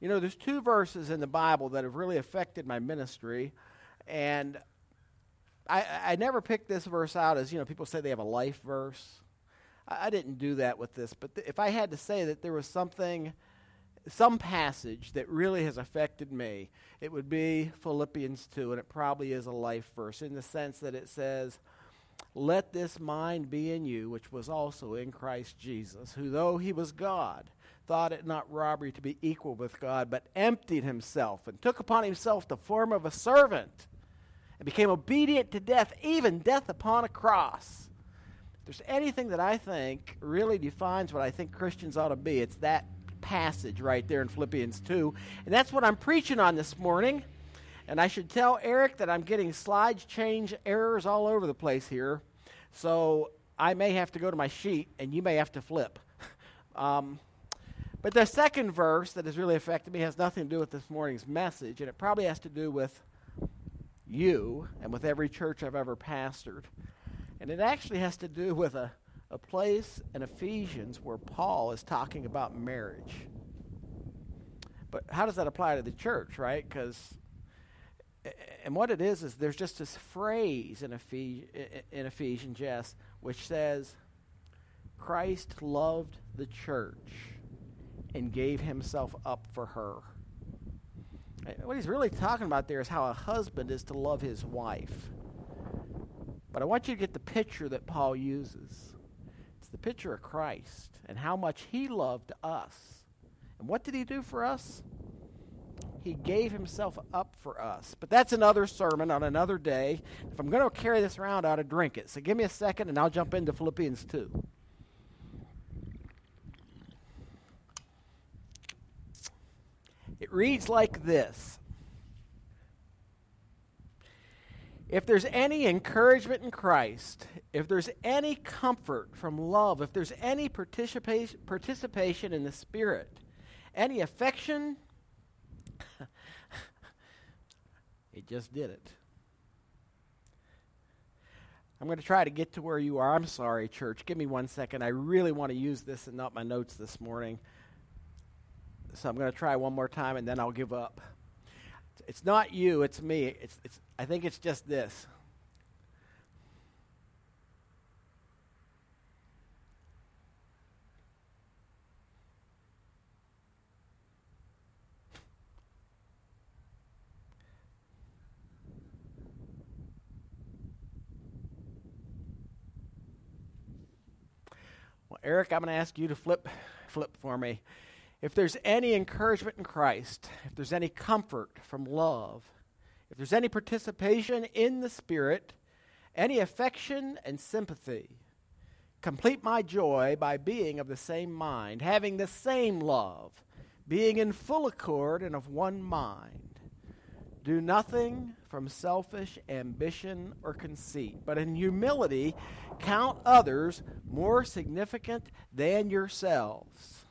You know, there's two verses in the Bible that have really affected my ministry, and I, I never picked this verse out as, you know, people say they have a life verse. I, I didn't do that with this, but th- if I had to say that there was something, some passage that really has affected me, it would be Philippians 2, and it probably is a life verse in the sense that it says, Let this mind be in you, which was also in Christ Jesus, who though he was God, thought it not robbery to be equal with God, but emptied himself and took upon himself the form of a servant and became obedient to death, even death upon a cross. If there's anything that I think really defines what I think Christians ought to be, it's that passage right there in Philippians 2. And that's what I'm preaching on this morning. And I should tell Eric that I'm getting slides change errors all over the place here. So I may have to go to my sheet and you may have to flip. um, but the second verse that has really affected me has nothing to do with this morning's message, and it probably has to do with you and with every church I've ever pastored. And it actually has to do with a, a place in Ephesians where Paul is talking about marriage. But how does that apply to the church, right? Because, and what it is, is there's just this phrase in, Ephes- in Ephesians, yes, which says, Christ loved the church and gave himself up for her. What he's really talking about there is how a husband is to love his wife. But I want you to get the picture that Paul uses. It's the picture of Christ and how much he loved us. And what did he do for us? He gave himself up for us. But that's another sermon on another day. If I'm going to carry this around, I ought to drink it. So give me a second and I'll jump into Philippians 2. It reads like this If there's any encouragement in Christ, if there's any comfort from love, if there's any participation, participation in the Spirit, any affection, it just did it. I'm going to try to get to where you are. I'm sorry, church. Give me one second. I really want to use this and not my notes this morning. So I'm going to try one more time and then I'll give up. It's not you, it's me. It's, it's, I think it's just this. Well, Eric, I'm going to ask you to flip flip for me if there's any encouragement in Christ, if there's any comfort from love, if there's any participation in the Spirit, any affection and sympathy, complete my joy by being of the same mind, having the same love, being in full accord and of one mind. Do nothing from selfish ambition or conceit, but in humility count others more significant than yourselves.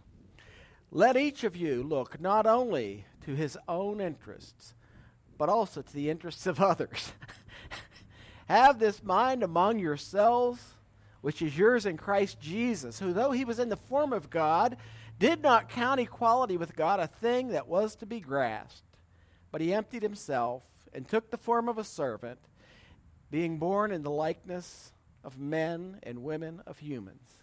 Let each of you look not only to his own interests, but also to the interests of others. Have this mind among yourselves, which is yours in Christ Jesus, who, though he was in the form of God, did not count equality with God a thing that was to be grasped, but he emptied himself and took the form of a servant, being born in the likeness of men and women of humans.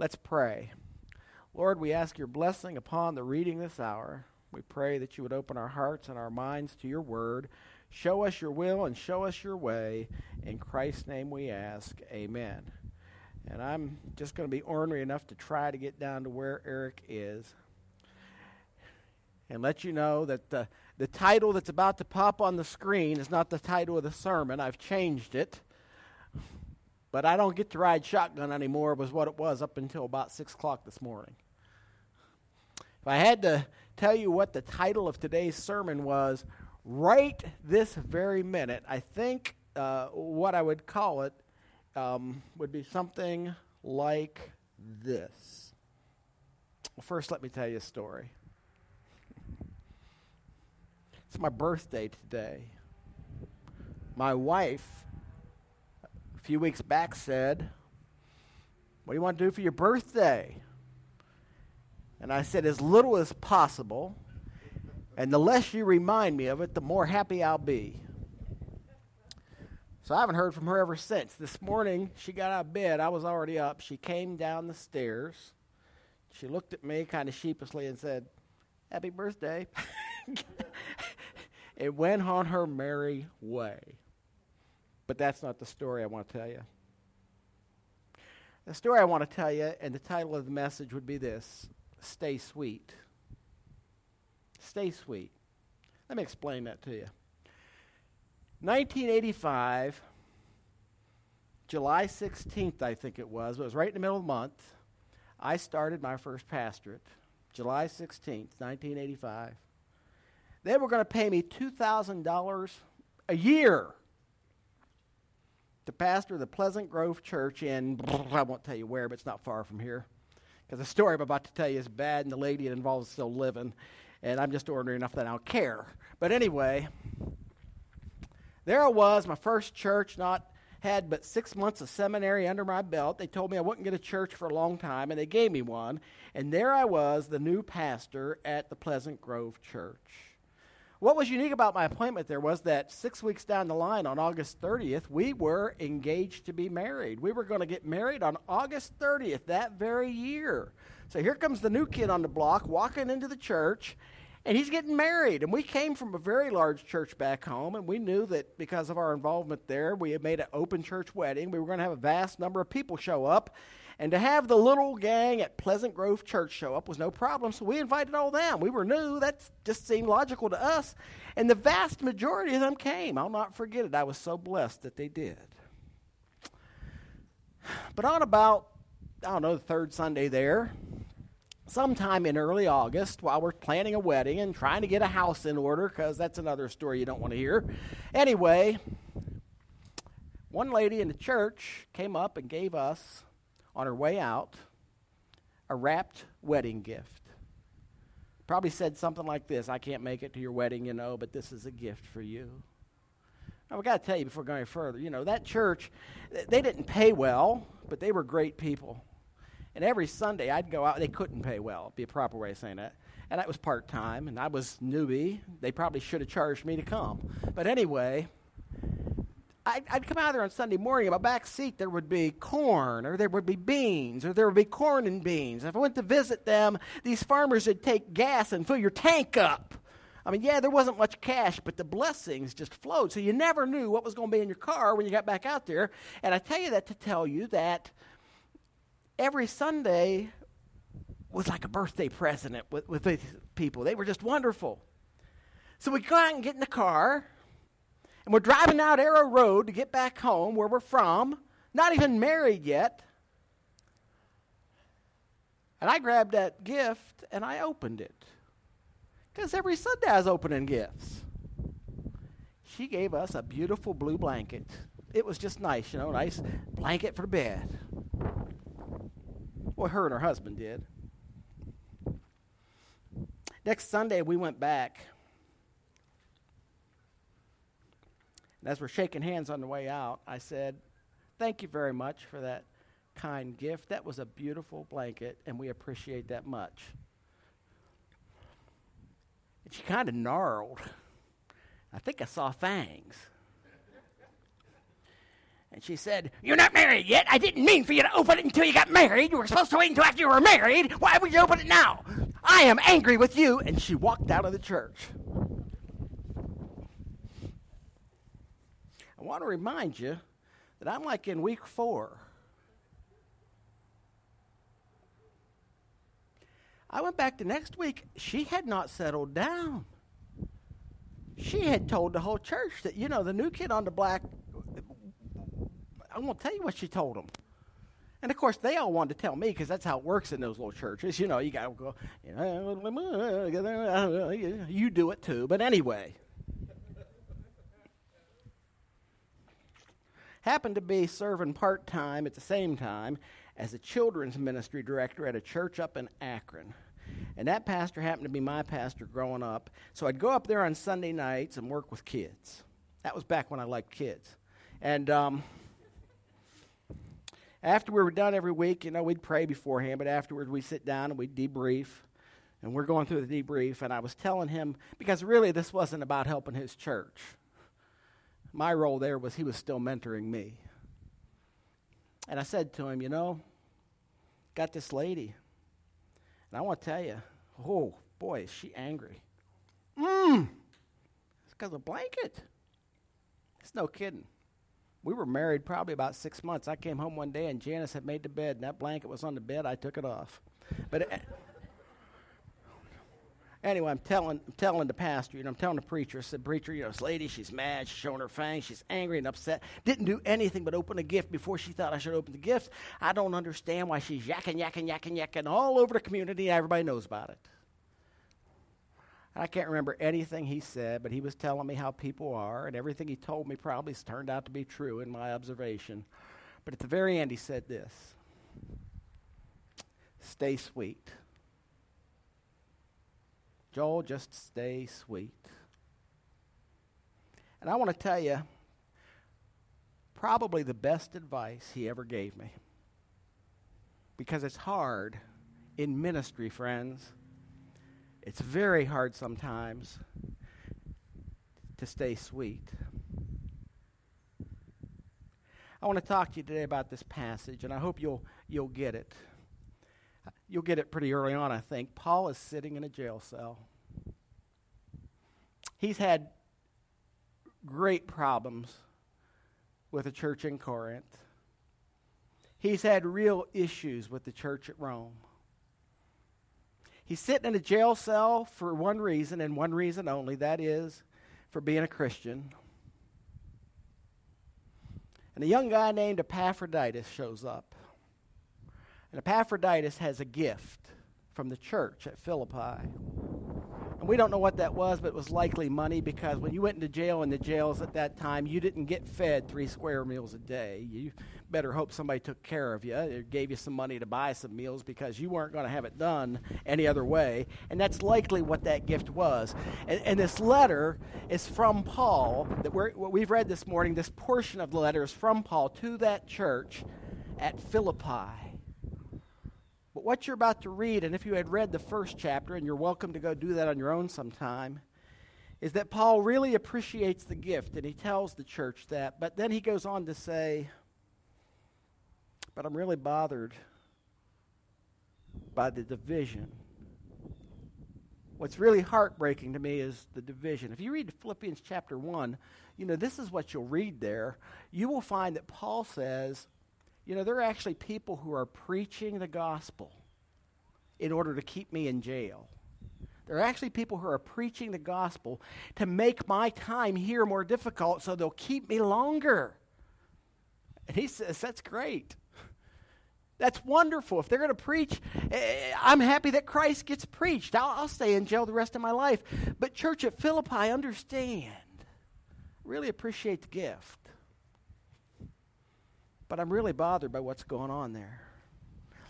Let's pray. Lord, we ask your blessing upon the reading this hour. We pray that you would open our hearts and our minds to your word. Show us your will and show us your way. In Christ's name we ask. Amen. And I'm just going to be ornery enough to try to get down to where Eric is and let you know that the, the title that's about to pop on the screen is not the title of the sermon. I've changed it. But I don't get to ride shotgun anymore, was what it was up until about 6 o'clock this morning. If I had to tell you what the title of today's sermon was, right this very minute, I think uh, what I would call it um, would be something like this. Well, first, let me tell you a story. It's my birthday today. My wife, a few weeks back, said, What do you want to do for your birthday? And I said, As little as possible. And the less you remind me of it, the more happy I'll be. So I haven't heard from her ever since. This morning, she got out of bed. I was already up. She came down the stairs. She looked at me kind of sheepishly and said, Happy birthday. it went on her merry way. But that's not the story I want to tell you. The story I want to tell you, and the title of the message would be this Stay Sweet. Stay sweet. Let me explain that to you. 1985, July 16th, I think it was, it was right in the middle of the month, I started my first pastorate. July 16th, 1985. They were going to pay me $2,000 a year to pastor of the Pleasant Grove Church in, I won't tell you where, but it's not far from here. Because the story I'm about to tell you is bad, and the lady involved is still living, and I'm just ordinary enough that I don't care. But anyway, there I was, my first church, not had but six months of seminary under my belt. They told me I wouldn't get a church for a long time, and they gave me one. And there I was, the new pastor at the Pleasant Grove Church. What was unique about my appointment there was that six weeks down the line, on August 30th, we were engaged to be married. We were going to get married on August 30th that very year. So here comes the new kid on the block walking into the church, and he's getting married. And we came from a very large church back home, and we knew that because of our involvement there, we had made an open church wedding. We were going to have a vast number of people show up. And to have the little gang at Pleasant Grove Church show up was no problem, so we invited all them. We were new, that just seemed logical to us. And the vast majority of them came. I'll not forget it. I was so blessed that they did. But on about, I don't know, the third Sunday there, sometime in early August while we're planning a wedding and trying to get a house in order because that's another story you don't want to hear. Anyway, one lady in the church came up and gave us, on her way out, a wrapped wedding gift. Probably said something like this I can't make it to your wedding, you know, but this is a gift for you. Now, I've got to tell you before going further, you know, that church, they didn't pay well, but they were great people. And every Sunday I'd go out. They couldn't pay well, be a proper way of saying that. And that was part time, and I was newbie. They probably should have charged me to come. But anyway, I'd, I'd, come out there on Sunday morning. In my back seat, there would be corn, or there would be beans, or there would be corn and beans. If I went to visit them, these farmers would take gas and fill your tank up. I mean, yeah, there wasn't much cash, but the blessings just flowed. So you never knew what was going to be in your car when you got back out there. And I tell you that to tell you that every Sunday was like a birthday present with, with these people. They were just wonderful. So we go out and get in the car, and we're driving down Arrow Road to get back home where we're from, not even married yet. And I grabbed that gift and I opened it. Because every Sunday I was opening gifts. She gave us a beautiful blue blanket. It was just nice, you know, nice blanket for bed. Well, her and her husband did. Next Sunday, we went back. And as we're shaking hands on the way out, I said, Thank you very much for that kind gift. That was a beautiful blanket, and we appreciate that much. And she kind of gnarled. I think I saw fangs. And she said, You're not married yet. I didn't mean for you to open it until you got married. You were supposed to wait until after you were married. Why would you open it now? I am angry with you. And she walked out of the church. I want to remind you that I'm like in week four. I went back the next week. She had not settled down. She had told the whole church that, you know, the new kid on the black I won't tell you what she told them. And of course, they all wanted to tell me because that's how it works in those little churches. You know, you got to go, you, know, you do it too. But anyway, happened to be serving part time at the same time as a children's ministry director at a church up in Akron. And that pastor happened to be my pastor growing up. So I'd go up there on Sunday nights and work with kids. That was back when I liked kids. And um, after we were done every week, you know, we'd pray beforehand, but afterwards we'd sit down and we'd debrief. And we're going through the debrief, and I was telling him, because really this wasn't about helping his church. My role there was he was still mentoring me. And I said to him, you know, got this lady. And I want to tell you, oh, boy, is she angry. Mmm. It's because of a blanket. It's no kidding. We were married probably about six months. I came home one day and Janice had made the bed, and that blanket was on the bed. I took it off. But it, anyway, I'm telling, I'm telling the pastor, you know, I'm telling the preacher, I said, preacher, you know, this lady, she's mad, she's showing her fangs, she's angry and upset. Didn't do anything but open a gift before she thought I should open the gift. I don't understand why she's yakking, yakking, yakking, yakking all over the community. Everybody knows about it. I can't remember anything he said, but he was telling me how people are, and everything he told me probably turned out to be true in my observation. But at the very end, he said this Stay sweet. Joel, just stay sweet. And I want to tell you, probably the best advice he ever gave me. Because it's hard in ministry, friends it's very hard sometimes to stay sweet. I want to talk to you today about this passage, and I hope you'll, you'll get it. You'll get it pretty early on, I think. Paul is sitting in a jail cell. He's had great problems with the church in Corinth. He's had real issues with the church at Rome. He's sitting in a jail cell for one reason and one reason only that is for being a Christian. And a young guy named Epaphroditus shows up. And Epaphroditus has a gift from the church at Philippi. And we don't know what that was, but it was likely money because when you went into jail in the jails at that time, you didn't get fed three square meals a day. You better hope somebody took care of you or gave you some money to buy some meals because you weren't going to have it done any other way. And that's likely what that gift was. And, and this letter is from Paul, that we're, what we've read this morning, this portion of the letter is from Paul to that church at Philippi. But what you're about to read, and if you had read the first chapter, and you're welcome to go do that on your own sometime, is that Paul really appreciates the gift, and he tells the church that. But then he goes on to say, But I'm really bothered by the division. What's really heartbreaking to me is the division. If you read Philippians chapter 1, you know, this is what you'll read there. You will find that Paul says, you know, there are actually people who are preaching the gospel in order to keep me in jail. There are actually people who are preaching the gospel to make my time here more difficult so they'll keep me longer. And he says, That's great. That's wonderful. If they're going to preach, eh, I'm happy that Christ gets preached. I'll, I'll, stay in jail the rest of my life. But, church at Philippi, understand, really appreciate the gift but I'm really bothered by what's going on there.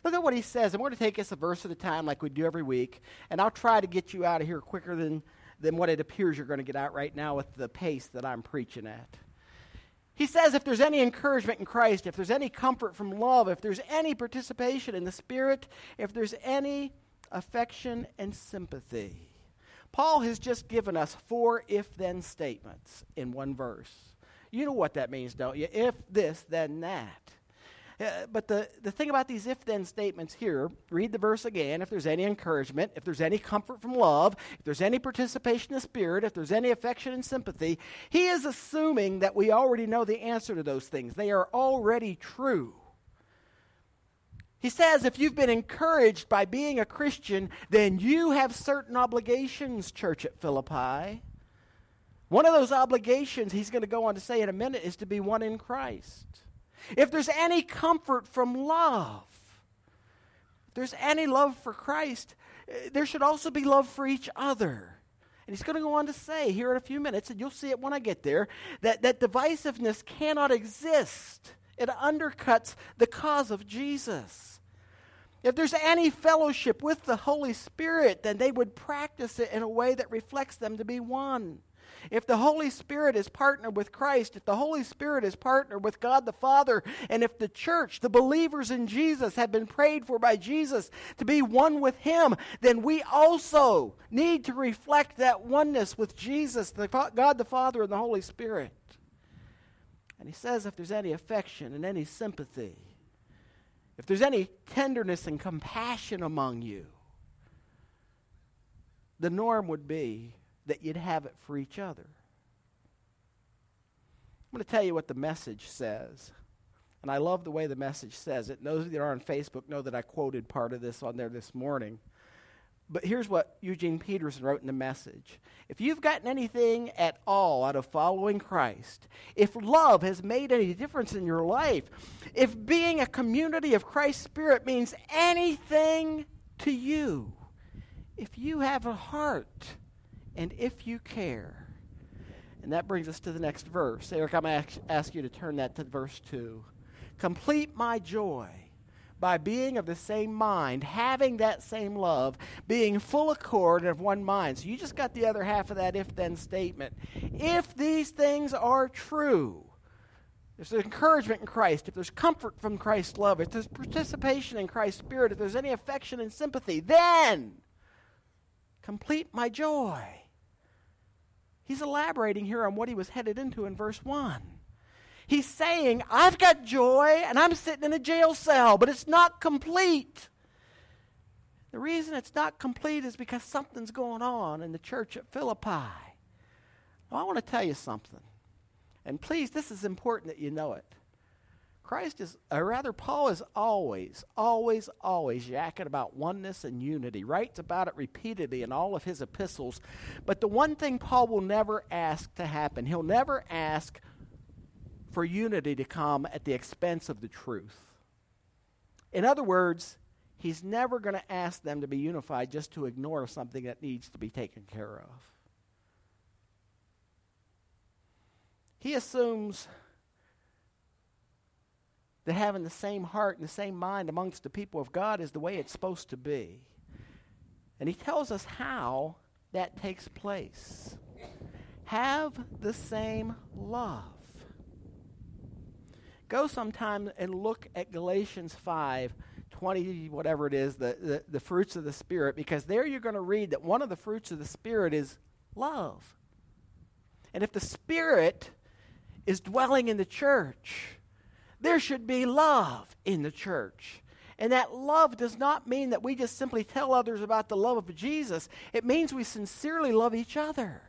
Look at what he says, we're going to take us a verse at a time like we do every week, and I'll try to get you out of here quicker than, than what it appears you're going to get out right now with the pace that I'm preaching at. He says, if there's any encouragement in Christ, if there's any comfort from love, if there's any participation in the Spirit, if there's any affection and sympathy. Paul has just given us four if then statements in one verse. You know what that means, don't you? If this, then that. Uh, but the, the thing about these if then statements here, read the verse again. If there's any encouragement, if there's any comfort from love, if there's any participation of spirit, if there's any affection and sympathy, he is assuming that we already know the answer to those things. They are already true. He says if you've been encouraged by being a Christian, then you have certain obligations, church at Philippi. One of those obligations, he's going to go on to say in a minute, is to be one in Christ. if there's any comfort from love, if there's any love for Christ, eh, there should also be love for each other. And he's going to go on to say here in a few minutes, and you'll see it when I get there, that, that divisiveness cannot exist. It undercuts the cause of Jesus. If there's any fellowship with the Holy Spirit, then they would practice it in a way that reflects them to be one. If the Holy Spirit is partnered with Christ, if the Holy Spirit is partnered with God the Father, and if the church, the believers in Jesus, have been prayed for by Jesus to be one with Him, then we also need to reflect that oneness with Jesus, the, God the Father, and the Holy Spirit. And He says if there's any affection and any sympathy, if there's any tenderness and compassion among you, the norm would be that you'd have it for each other. I'm going to tell you what the message says. And I love the way the message says it. Those that are on Facebook know that I quoted part of this on there this morning. But here's what Eugene Peterson wrote in the message. If you've gotten anything at all out of following Christ, if love has made any difference in your life, if being a community of Christ's Spirit means anything to you, if you have a heart and if you care. And that brings us to the next verse. Eric, I'm going to ask you to turn that to verse 2. Complete my joy by being of the same mind, having that same love, being full accord and of one mind. So you just got the other half of that if then statement. If these things are true, if there's encouragement in Christ, if there's comfort from Christ's love, if there's participation in Christ's Spirit, if there's any affection and sympathy, then complete my joy He's elaborating here on what he was headed into in verse 1. He's saying, I've got joy and I'm sitting in a jail cell, but it's not complete. The reason it's not complete is because something's going on in the church at Philippi. Now, I want to tell you something. And please, this is important that you know it. Christ is, or rather, Paul is always, always, always yakking about oneness and unity, writes about it repeatedly in all of his epistles. But the one thing Paul will never ask to happen, he'll never ask for unity to come at the expense of the truth. In other words, he's never going to ask them to be unified just to ignore something that needs to be taken care of. He assumes that having the same heart and the same mind amongst the people of God is the way it's supposed to be. And he tells us how that takes place. Have the same love. Go sometime and look at Galatians 5 20, whatever it is, the, the, the fruits of the Spirit, because there you're going to read that one of the fruits of the Spirit is love. And if the Spirit is dwelling in the church, there should be love in the church. And that love does not mean that we just simply tell others about the love of Jesus, it means we sincerely love each other.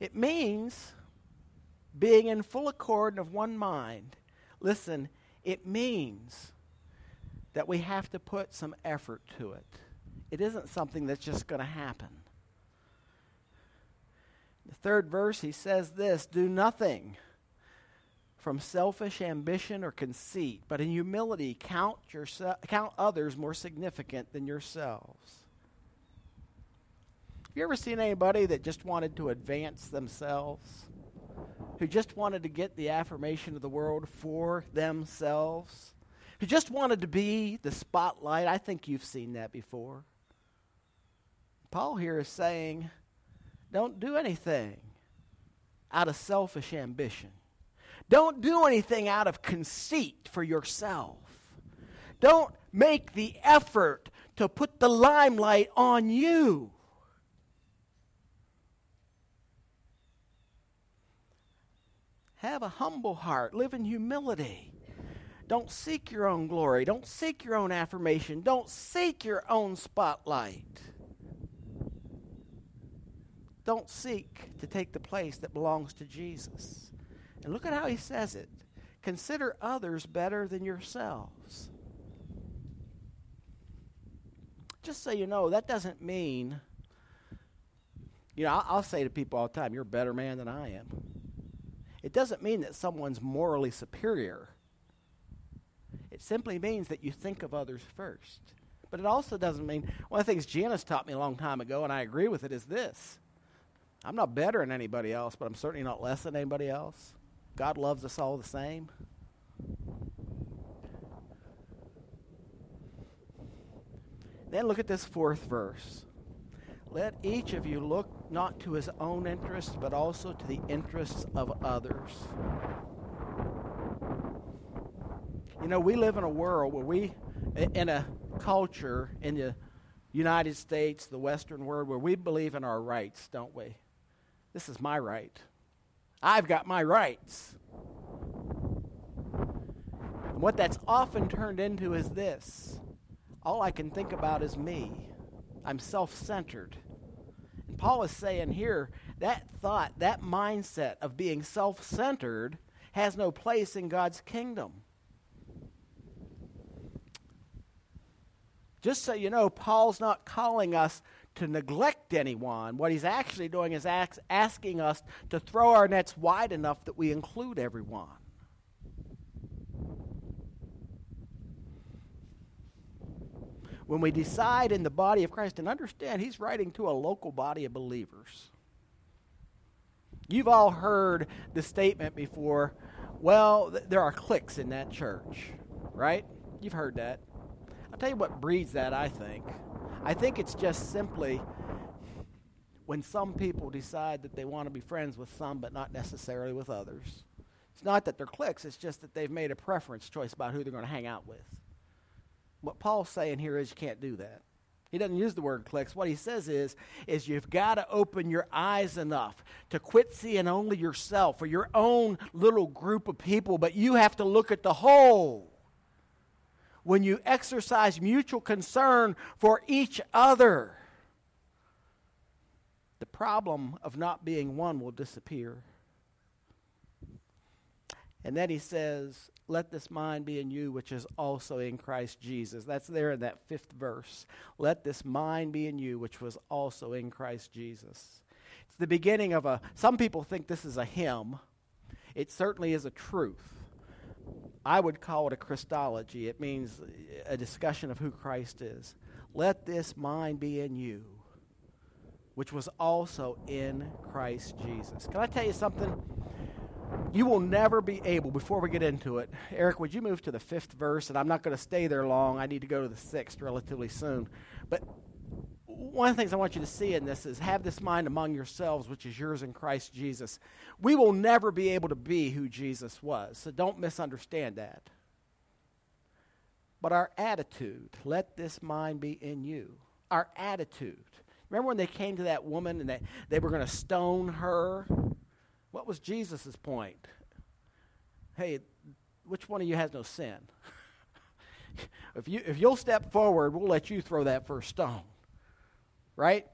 It means being in full accord and of one mind. Listen, it means that we have to put some effort to it. It isn't something that's just going to happen. The third verse, he says this Do nothing from selfish ambition or conceit, but in humility count, yourse- count others more significant than yourselves. Have you ever seen anybody that just wanted to advance themselves? Who just wanted to get the affirmation of the world for themselves? Who just wanted to be the spotlight? I think you've seen that before. Paul here is saying, don't do anything out of selfish ambition. Don't do anything out of conceit for yourself. Don't make the effort to put the limelight on you. Have a humble heart. Live in humility. Don't seek your own glory. Don't seek your own affirmation. Don't seek your own spotlight. Don't seek to take the place that belongs to Jesus. And look at how he says it consider others better than yourselves. Just so you know, that doesn't mean You know, I'll, I'll say to people all the time, you're a better man than I am. It doesn't mean that someone's morally superior. It simply means that you think of others first. But it also doesn't mean, one of the things Janice taught me a long time ago, and I agree with it, is this I'm not better than anybody else, but I'm certainly not less than anybody else. God loves us all the same. Then look at this fourth verse. Let each of you look not to his own interests, but also to the interests of others. You know, we live in a world where we, in a culture in the United States, the Western world, where we believe in our rights, don't we? This is my right. I've got my rights. And what that's often turned into is this all I can think about is me. I'm self centered. And Paul is saying here that thought, that mindset of being self centered, has no place in God's kingdom. Just so you know, Paul's not calling us to neglect anyone. What he's actually doing is ask, asking us to throw our nets wide enough that we include everyone. When we decide in the body of Christ, and understand he's writing to a local body of believers. You've all heard the statement before, well, th- there are cliques in that church, right? You've heard that. I'll tell you what breeds that, I think. I think it's just simply when some people decide that they want to be friends with some but not necessarily with others. It's not that they're cliques, it's just that they've made a preference choice about who they're going to hang out with. What Paul's saying here is you can't do that. He doesn't use the word cliques. What he says is, is you've got to open your eyes enough to quit seeing only yourself or your own little group of people, but you have to look at the whole when you exercise mutual concern for each other, the problem of not being one will disappear. And then he says, Let this mind be in you, which is also in Christ Jesus. That's there in that fifth verse. Let this mind be in you, which was also in Christ Jesus. It's the beginning of a, some people think this is a hymn. It certainly is a truth. I would call it a Christology. It means a discussion of who Christ is. Let this mind be in you, which was also in Christ Jesus. Can I tell you something? You will never be able, before we get into it, Eric, would you move to the fifth verse? And I'm not going to stay there long. I need to go to the sixth relatively soon. But one of the things I want you to see in this is have this mind among yourselves, which is yours in Christ Jesus. We will never be able to be who Jesus was, so don't misunderstand that. But our attitude, let this mind be in you. Our attitude. Remember when they came to that woman and they, they were going to stone her? What was Jesus' point? Hey, which one of you has no sin? if, you, if you'll step forward, we'll let you throw that first stone right?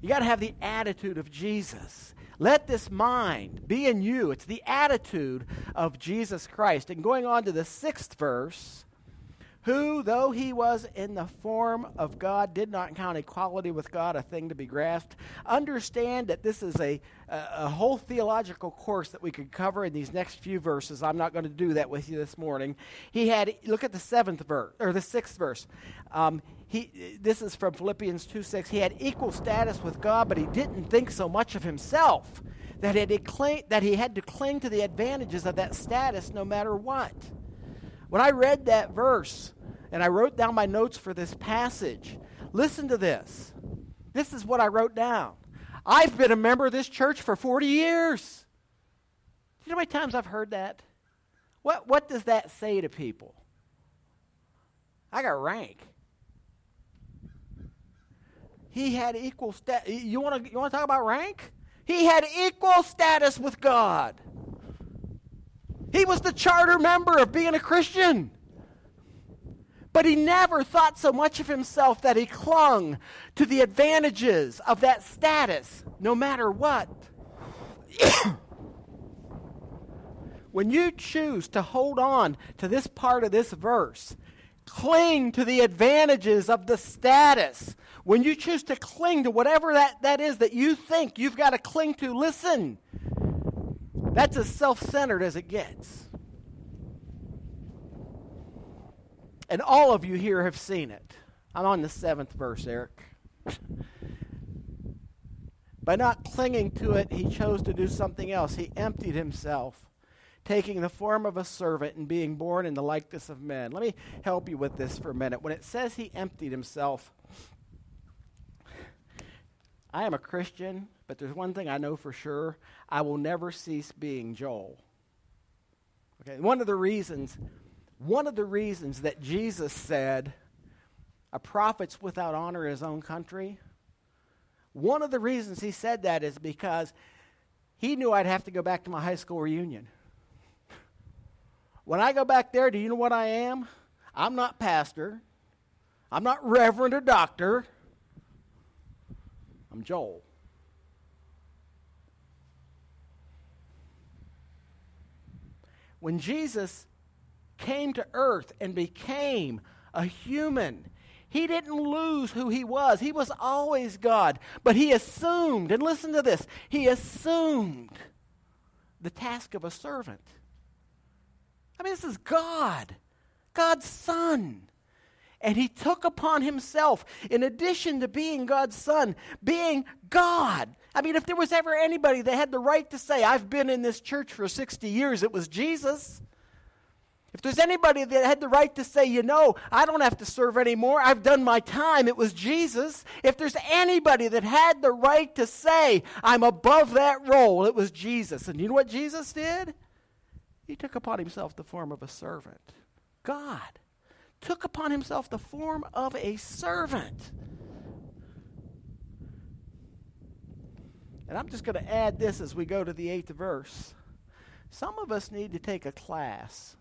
You got to have the attitude of Jesus. Let this mind be in you. It's the attitude of Jesus Christ. And going on to the sixth verse, who, though he was in the form of God, did not count equality with God a thing to be grasped. Understand that this is a, a, a, whole theological course that we could cover in these next few verses. I'm not going to do that with you this morning. He had, look at the seventh verse, or the sixth verse. Um, he, this is from Philippians 2 6. He had equal status with God, but he didn't think so much of himself that, that he had to cling to the advantages of that status no matter what. When I read that verse and I wrote down my notes for this passage, listen to this. This is what I wrote down. I've been a member of this church for 40 years. Do you know how many times I've heard that? What, what does that say to people? I got rank. He had equal status. You want to you want to talk about rank? He had equal status with God. He was the charter member of being a Christian. But he never thought so much of himself that he clung to the advantages of that status, no matter what. when you choose to hold on to this part of this verse, cling to the advantages of the status, when you choose to cling to whatever that, that is that you think you've got to cling to, listen, that's as self centered as it gets. And all of you here have seen it. I'm on the seventh verse, Eric. By not clinging to it, he chose to do something else. He emptied himself taking the form of a servant and being born in the likeness of men. Let me help you with this for a minute. When it says he emptied himself, I am a Christian, but there's one thing I know for sure I will never cease being Joel. Okay, one of the reasons, one of the reasons that Jesus said, a prophet's without honor in his own country, one of the reasons he said that is because he knew I'd have to go back to my high school reunion. When I go back there, do you know what I am? I'm not pastor. I'm not reverend or doctor. I'm Joel. When Jesus came to earth and became a human, he didn't lose who he was. He was always God. But he assumed, and listen to this, he assumed the task of a servant. I mean, this is God, God's Son. And he took upon himself, in addition to being God's Son, being God. I mean, if there was ever anybody that had the right to say, I've been in this church for 60 years, it was Jesus. If there's anybody that had the right to say, you know, I don't have to serve anymore, I've done my time, it was Jesus. If there's anybody that had the right to say, I'm above that role, it was Jesus. And you know what Jesus did? He took upon himself the form of a servant. God took upon himself the form of a servant. And I'm just going to add this as we go to the eighth verse. Some of us need to take a class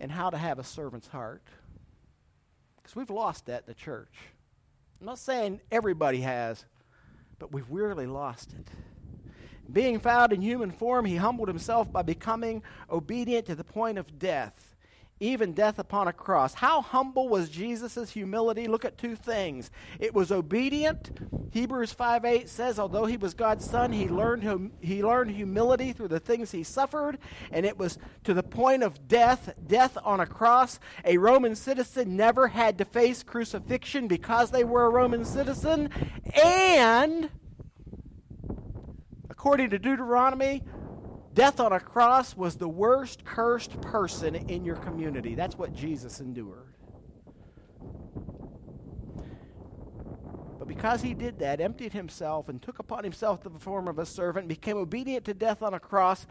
in how to have a servant's heart. Because we've lost that in the church. I'm not saying everybody has, but we've really lost it. Being found in human form, he humbled himself by becoming obedient to the point of death, even death upon a cross. How humble was Jesus' humility? Look at two things. It was obedient. Hebrews 5 8 says, although he was God's son, he learned, hum- he learned humility through the things he suffered, and it was to the point of death, death on a cross. A Roman citizen never had to face crucifixion because they were a Roman citizen, and According to Deuteronomy, death on a cross was the worst cursed person in your community. That's what Jesus endured. But because he did that, emptied himself and took upon himself the form of a servant, became obedient to death on a cross,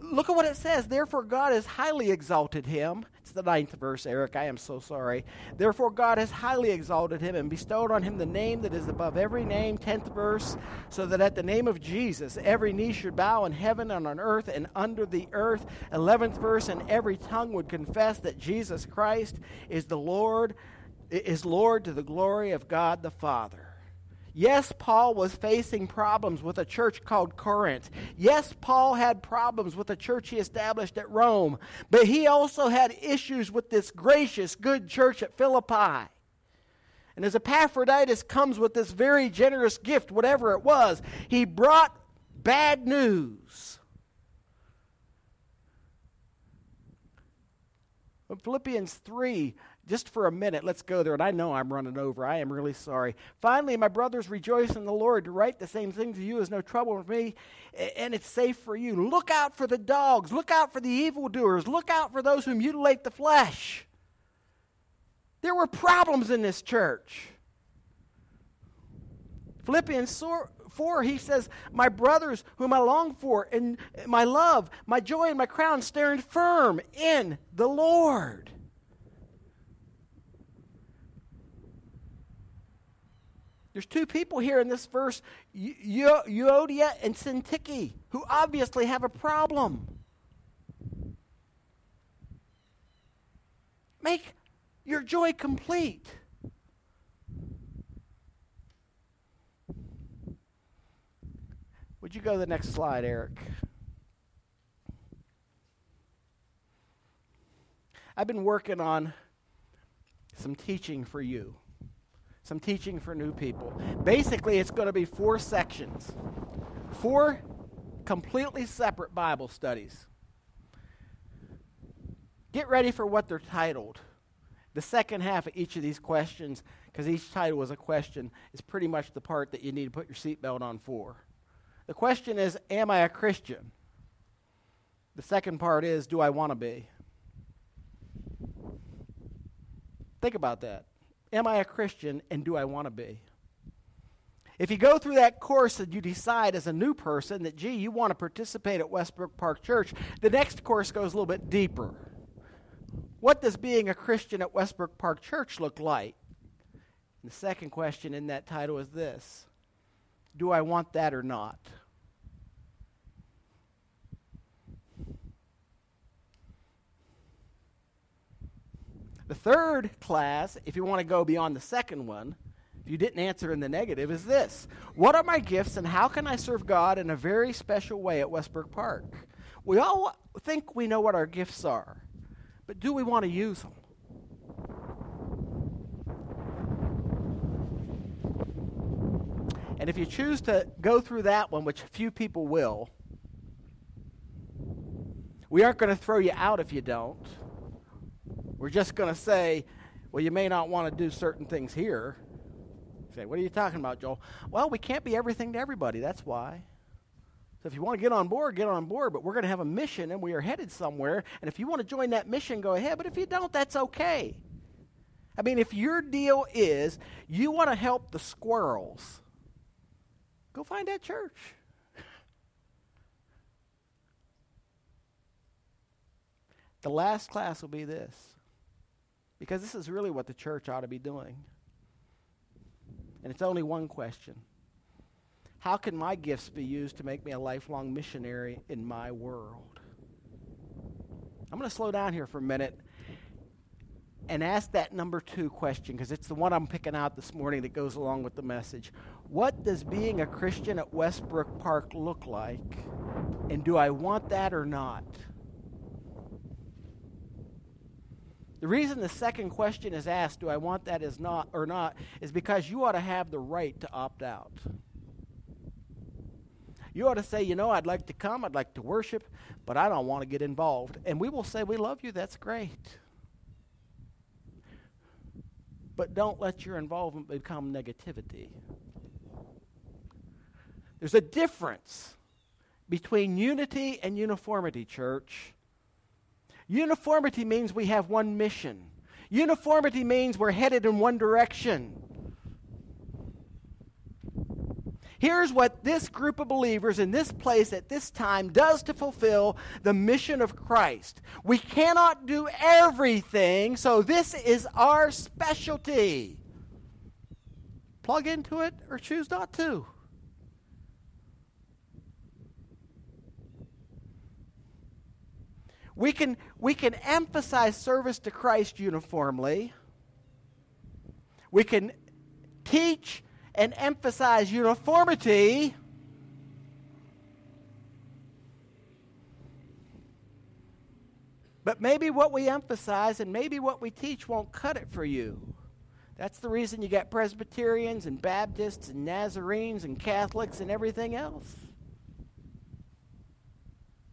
look at what it says. Therefore, God has highly exalted him. It's the ninth verse, Eric. I am so sorry. Therefore, God has highly exalted him and bestowed on him the name that is above every name. Tenth verse, so that at the name of Jesus, every knee should bow in heaven and on earth and under the earth. Eleventh verse, and every tongue would confess that Jesus Christ is the Lord, is Lord to the glory of God the Father. Yes, Paul was facing problems with a church called Corinth. Yes, Paul had problems with the church he established at Rome. But he also had issues with this gracious, good church at Philippi. And as Epaphroditus comes with this very generous gift, whatever it was, he brought bad news. Philippians 3 just for a minute, let's go there. And I know I'm running over. I am really sorry. Finally, my brothers, rejoice in the Lord. To write the same thing to you is no trouble for me, and it's safe for you. Look out for the dogs. Look out for the evildoers. Look out for those who mutilate the flesh. There were problems in this church. Philippians 4, he says, My brothers, whom I long for, and my love, my joy, and my crown, stand firm in the Lord. There's two people here in this verse, Euodia and Syntyche, who obviously have a problem. Make your joy complete. Would you go to the next slide, Eric? I've been working on some teaching for you, some teaching for new people. Basically, it's going to be four sections, four completely separate Bible studies. Get ready for what they're titled. The second half of each of these questions, because each title is a question, is pretty much the part that you need to put your seatbelt on for. The question is Am I a Christian? The second part is Do I want to be? Think about that. Am I a Christian and do I want to be? If you go through that course and you decide as a new person that, gee, you want to participate at Westbrook Park Church, the next course goes a little bit deeper. What does being a Christian at Westbrook Park Church look like? And the second question in that title is this Do I want that or not? The third class, if you want to go beyond the second one, if you didn't answer in the negative, is this What are my gifts and how can I serve God in a very special way at Westbrook Park? We all think we know what our gifts are, but do we want to use them? And if you choose to go through that one, which few people will, we aren't going to throw you out if you don't. We're just going to say, well, you may not want to do certain things here. say, what are you talking about, Joel? Well, we can't be everything to everybody. That's why. So if you want to get on board, get on board. But we're going to have a mission and we are headed somewhere. And if you want to join that mission, go ahead. But if you don't, that's okay. I mean, if your deal is you want to help the squirrels, go find that church. The last class will be this because this is really what the church ought to be doing. And it's only one question How can my gifts be used to make me a lifelong missionary in my world? I'm going to slow down here for a minute and ask that number two question because it's the one I'm picking out this morning that goes along with the message. What does being a Christian at Westbrook Park look like? And do I want that or not? The reason the second question is asked, do I want that is not or not, is because you ought to have the right to opt out. You ought to say, you know, I'd like to come, I'd like to worship, but I don't want to get involved. And we will say, we love you, that's great. But don't let your involvement become negativity. There's a difference between unity and uniformity, church. Uniformity means we have one mission. Uniformity means we're headed in one direction. Here's what this group of believers in this place at this time does to fulfill the mission of Christ. We cannot do everything, so this is our specialty. Plug into it or choose not to. We can, we can emphasize service to Christ uniformly. We can teach and emphasize uniformity. But maybe what we emphasize and maybe what we teach won't cut it for you. That's the reason you got Presbyterians and Baptists and Nazarenes and Catholics and everything else.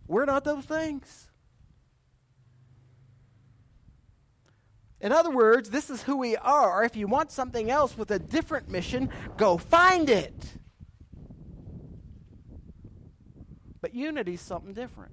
We're not those things. In other words, this is who we are. If you want something else with a different mission, go find it. But unity is something different.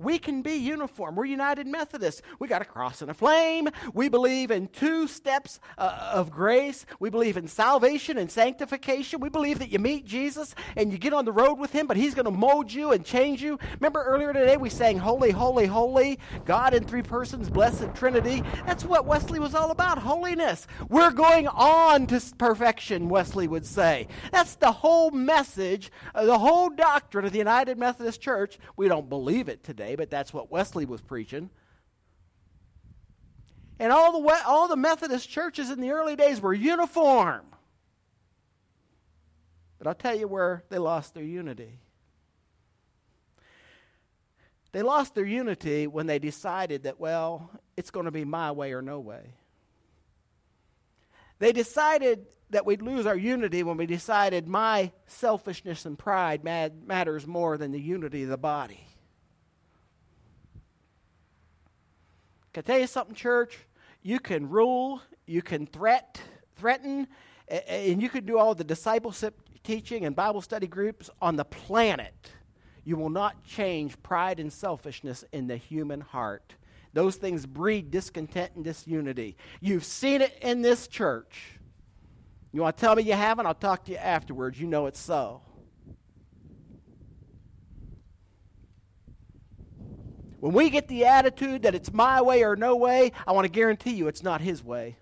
We can be uniform. We're United Methodists. We got a cross and a flame. We believe in two steps uh, of grace. We believe in salvation and sanctification. We believe that you meet Jesus and you get on the road with him, but he's going to mold you and change you. Remember earlier today we sang Holy, Holy, Holy, God in three persons, blessed Trinity. That's what Wesley was all about holiness. We're going on to perfection, Wesley would say. That's the whole message, uh, the whole doctrine of the United Methodist Church. We don't believe it today today, but that's what Wesley was preaching. And all the, all the Methodist churches in the early days were uniform. But I'll tell you where they lost their unity. They lost their unity when they decided that, well, it's going to be my way or no way. They decided that we'd lose our unity when we decided my selfishness and pride matters more than the unity of the body. Can I tell you something, church? You can rule, you can threat, threaten, and you can do all the discipleship teaching and Bible study groups on the planet. You will not change pride and selfishness in the human heart. Those things breed discontent and disunity. You've seen it in this church. You want to tell me you haven't? I'll talk to you afterwards. You know it's so. When we get the attitude that it's my way or no way, I want to guarantee you it's not his way.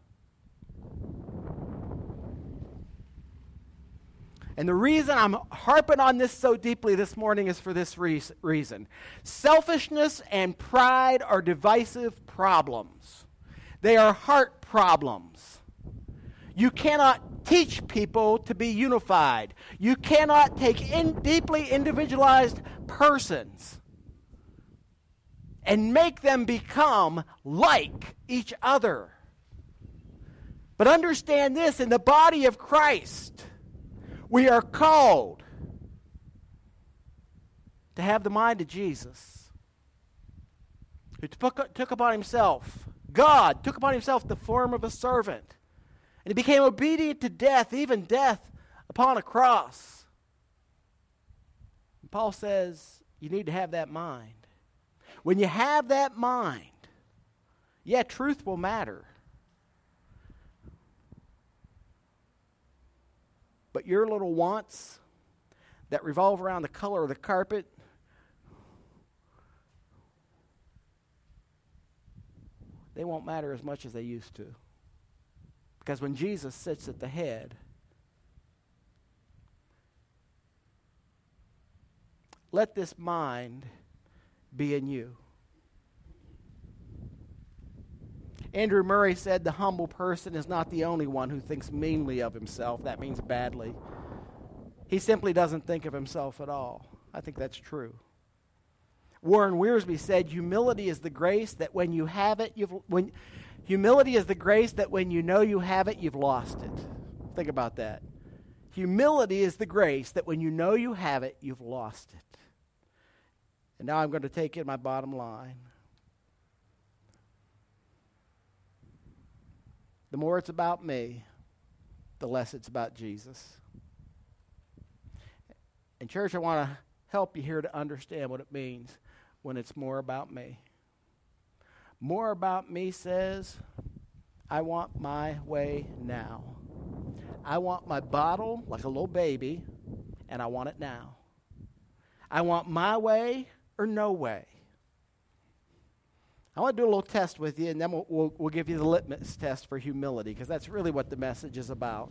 And the reason I'm harping on this so deeply this morning is for this reason. Selfishness and pride are divisive problems, they are heart problems. You cannot teach people to be unified. You cannot take in deeply individualized persons and make them become like each other. But understand this in the body of Christ, we are called to have the mind of Jesus, who took upon himself, God took upon himself the form of a servant, and he became obedient to death, even death upon a cross. And Paul says you need to have that mind. When you have that mind, yeah, truth will matter. But your little wants that revolve around the color of the carpet, they won't matter as much as they used to. Because when Jesus sits at the head, let this mind be in you. Andrew Murray said the humble person is not the only one who thinks meanly of himself. That means badly. He simply doesn't think of himself at all. I think that's true. Warren Wiersbe said, "Humility is the grace that when you have it, you've when humility is the grace that when you know you have it, you've lost it." Think about that. Humility is the grace that when you know you have it, you've lost it. And now I'm going to take in my bottom line. The more it's about me, the less it's about Jesus. And, church, I want to help you here to understand what it means when it's more about me. More about me says, I want my way now. I want my bottle like a little baby, and I want it now. I want my way or no way. I want to do a little test with you, and then we'll, we'll, we'll give you the litmus test for humility, because that's really what the message is about.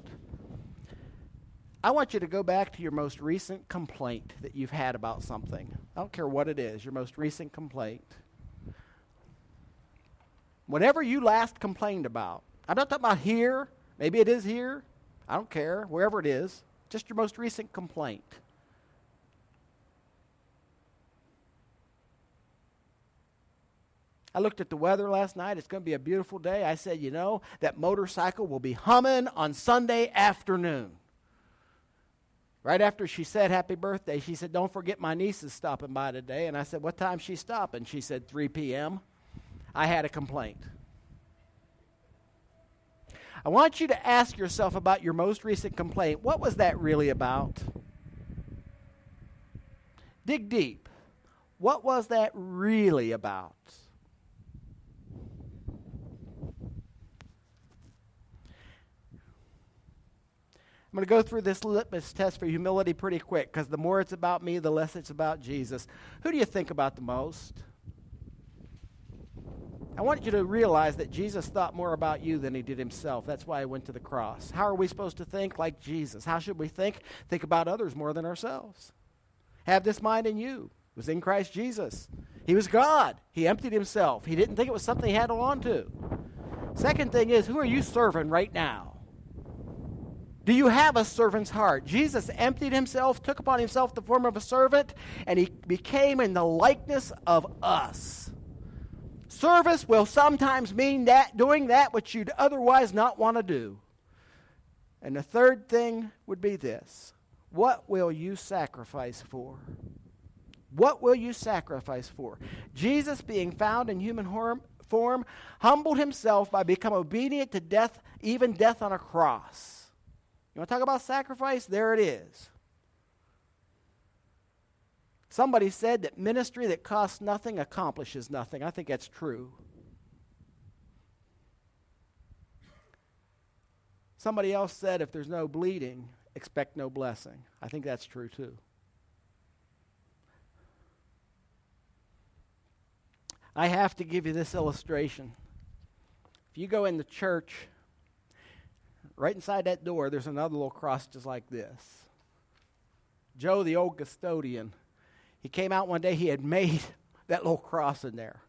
I want you to go back to your most recent complaint that you've had about something. I don't care what it is, your most recent complaint. Whatever you last complained about, I'm not talking about here, maybe it is here, I don't care, wherever it is, just your most recent complaint. I looked at the weather last night. It's going to be a beautiful day. I said, you know, that motorcycle will be humming on Sunday afternoon. Right after she said happy birthday, she said, Don't forget my niece is stopping by today. And I said, What time she stopping? She said, 3 p.m. I had a complaint. I want you to ask yourself about your most recent complaint. What was that really about? Dig deep. What was that really about? I'm going to go through this litmus test for humility pretty quick because the more it's about me, the less it's about Jesus. Who do you think about the most? I want you to realize that Jesus thought more about you than he did himself. That's why he went to the cross. How are we supposed to think like Jesus? How should we think? Think about others more than ourselves. Have this mind in you. It was in Christ Jesus. He was God. He emptied himself. He didn't think it was something he had to on to. Second thing is, who are you serving right now? Do you have a servant's heart? Jesus emptied himself, took upon himself the form of a servant, and he became in the likeness of us. Service will sometimes mean that doing that which you'd otherwise not want to do. And the third thing would be this What will you sacrifice for? What will you sacrifice for? Jesus, being found in human form, humbled himself by becoming obedient to death, even death on a cross. You want to talk about sacrifice? There it is. Somebody said that ministry that costs nothing accomplishes nothing. I think that's true. Somebody else said if there's no bleeding, expect no blessing. I think that's true too. I have to give you this illustration. If you go in the church, right inside that door, there's another little cross just like this. Joe, the old custodian, he came out one day, he had made that little cross in there.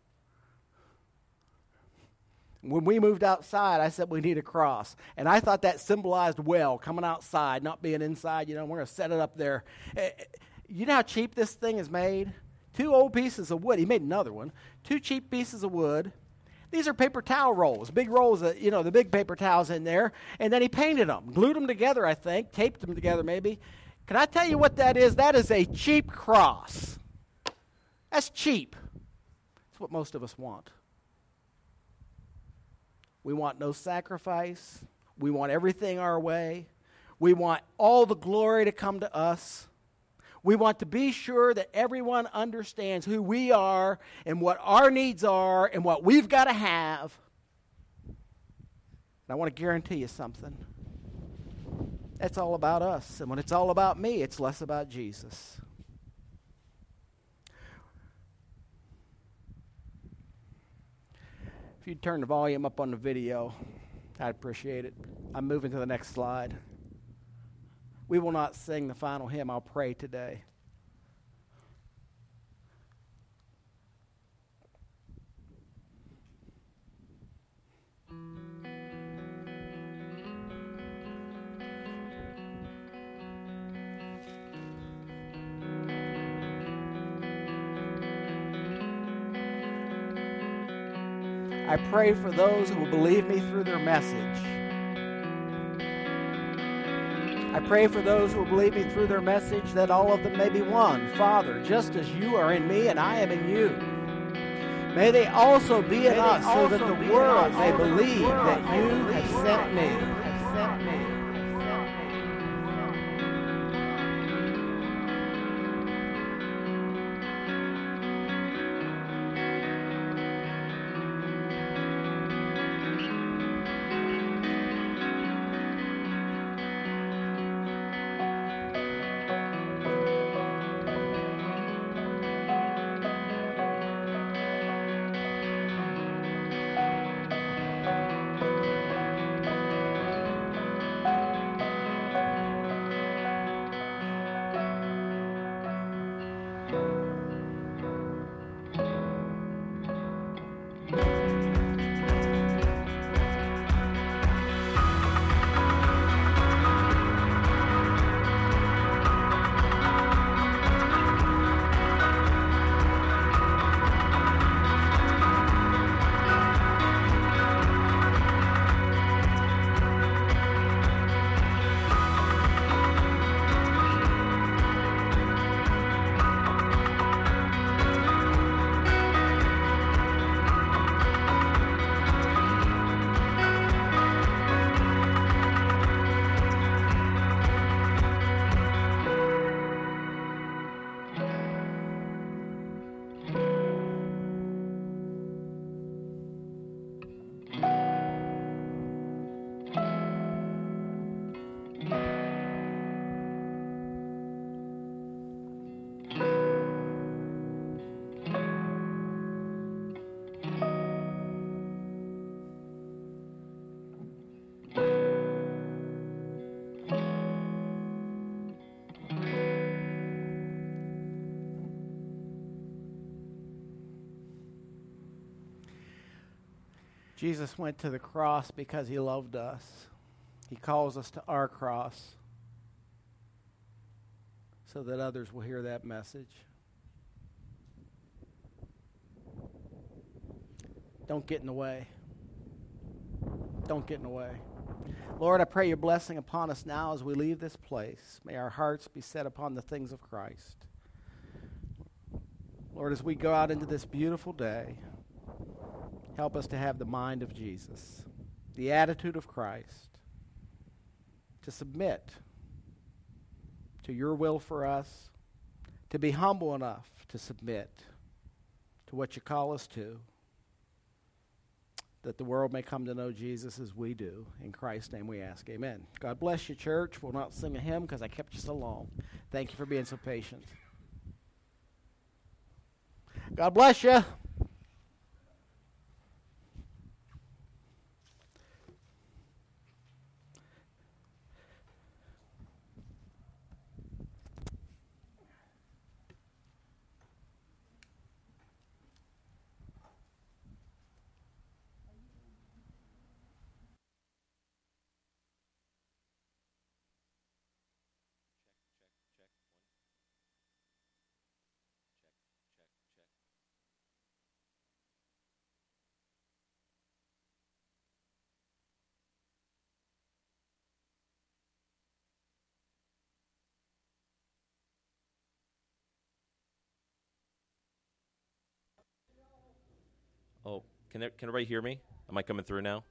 When we moved outside, I said we need a cross. And I thought that symbolized well, coming outside, not being inside. You know, we're going to set it up there. Eh, eh, you know how cheap this thing is made? two old pieces of wood. He made another one. Two cheap pieces of wood. These are paper towel rolls, big rolls, of, you know, the big paper towels in there. And then he painted them, glued them together, I think, taped them together maybe. Can I tell you what that is? That is a cheap cross. That's cheap. That's what most of us want. We want no sacrifice. We want everything our way. We want all the glory to come to us. We want to be sure that everyone understands who we are and what our needs are and what we've got to have. And I want to guarantee you something. That's all about us. And when it's all about me, it's less about Jesus. If you'd turn the volume up on the video, I'd appreciate it. I'm moving to the next slide. We will not sing the final hymn. I'll pray today. I pray for those who will believe me through their message. I pray for those who believe me through their message that all of them may be one. Father, just as you are in me and I am in you. May they also be in us so that the world may believe that you have sent me. Jesus went to the cross because he loved us. He calls us to our cross so that others will hear that message. Don't get in the way. Don't get in the way. Lord, I pray your blessing upon us now as we leave this place. May our hearts be set upon the things of Christ. Lord, as we go out into this beautiful day, help us to have the mind of Jesus, the attitude of Christ, to submit to your will for us, to be humble enough to submit to what you call us to that the world may come to know Jesus as we do. In Christ's name we ask. Amen. God bless you, church. We'll not sing a hymn because I kept you so long. Thank you for being so patient. God bless you. Oh, can there, can everybody hear me? Am I coming through now?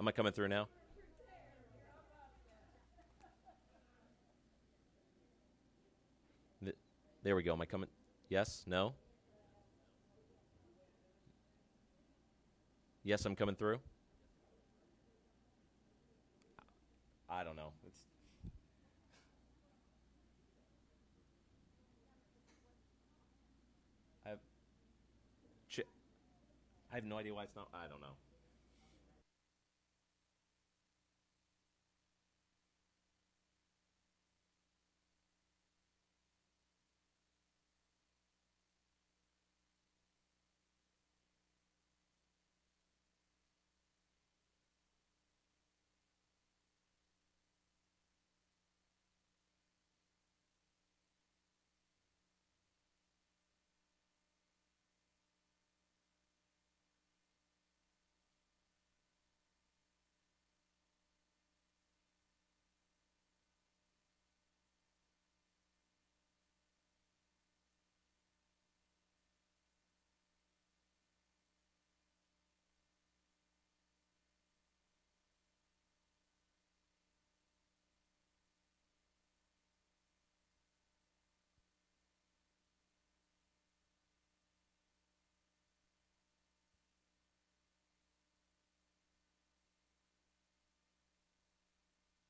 Am I coming through now? There we go. Am I coming? Yes? No? Yes, I'm coming through. I don't know. It's I have, Ch- I have no idea why it's not. I don't know.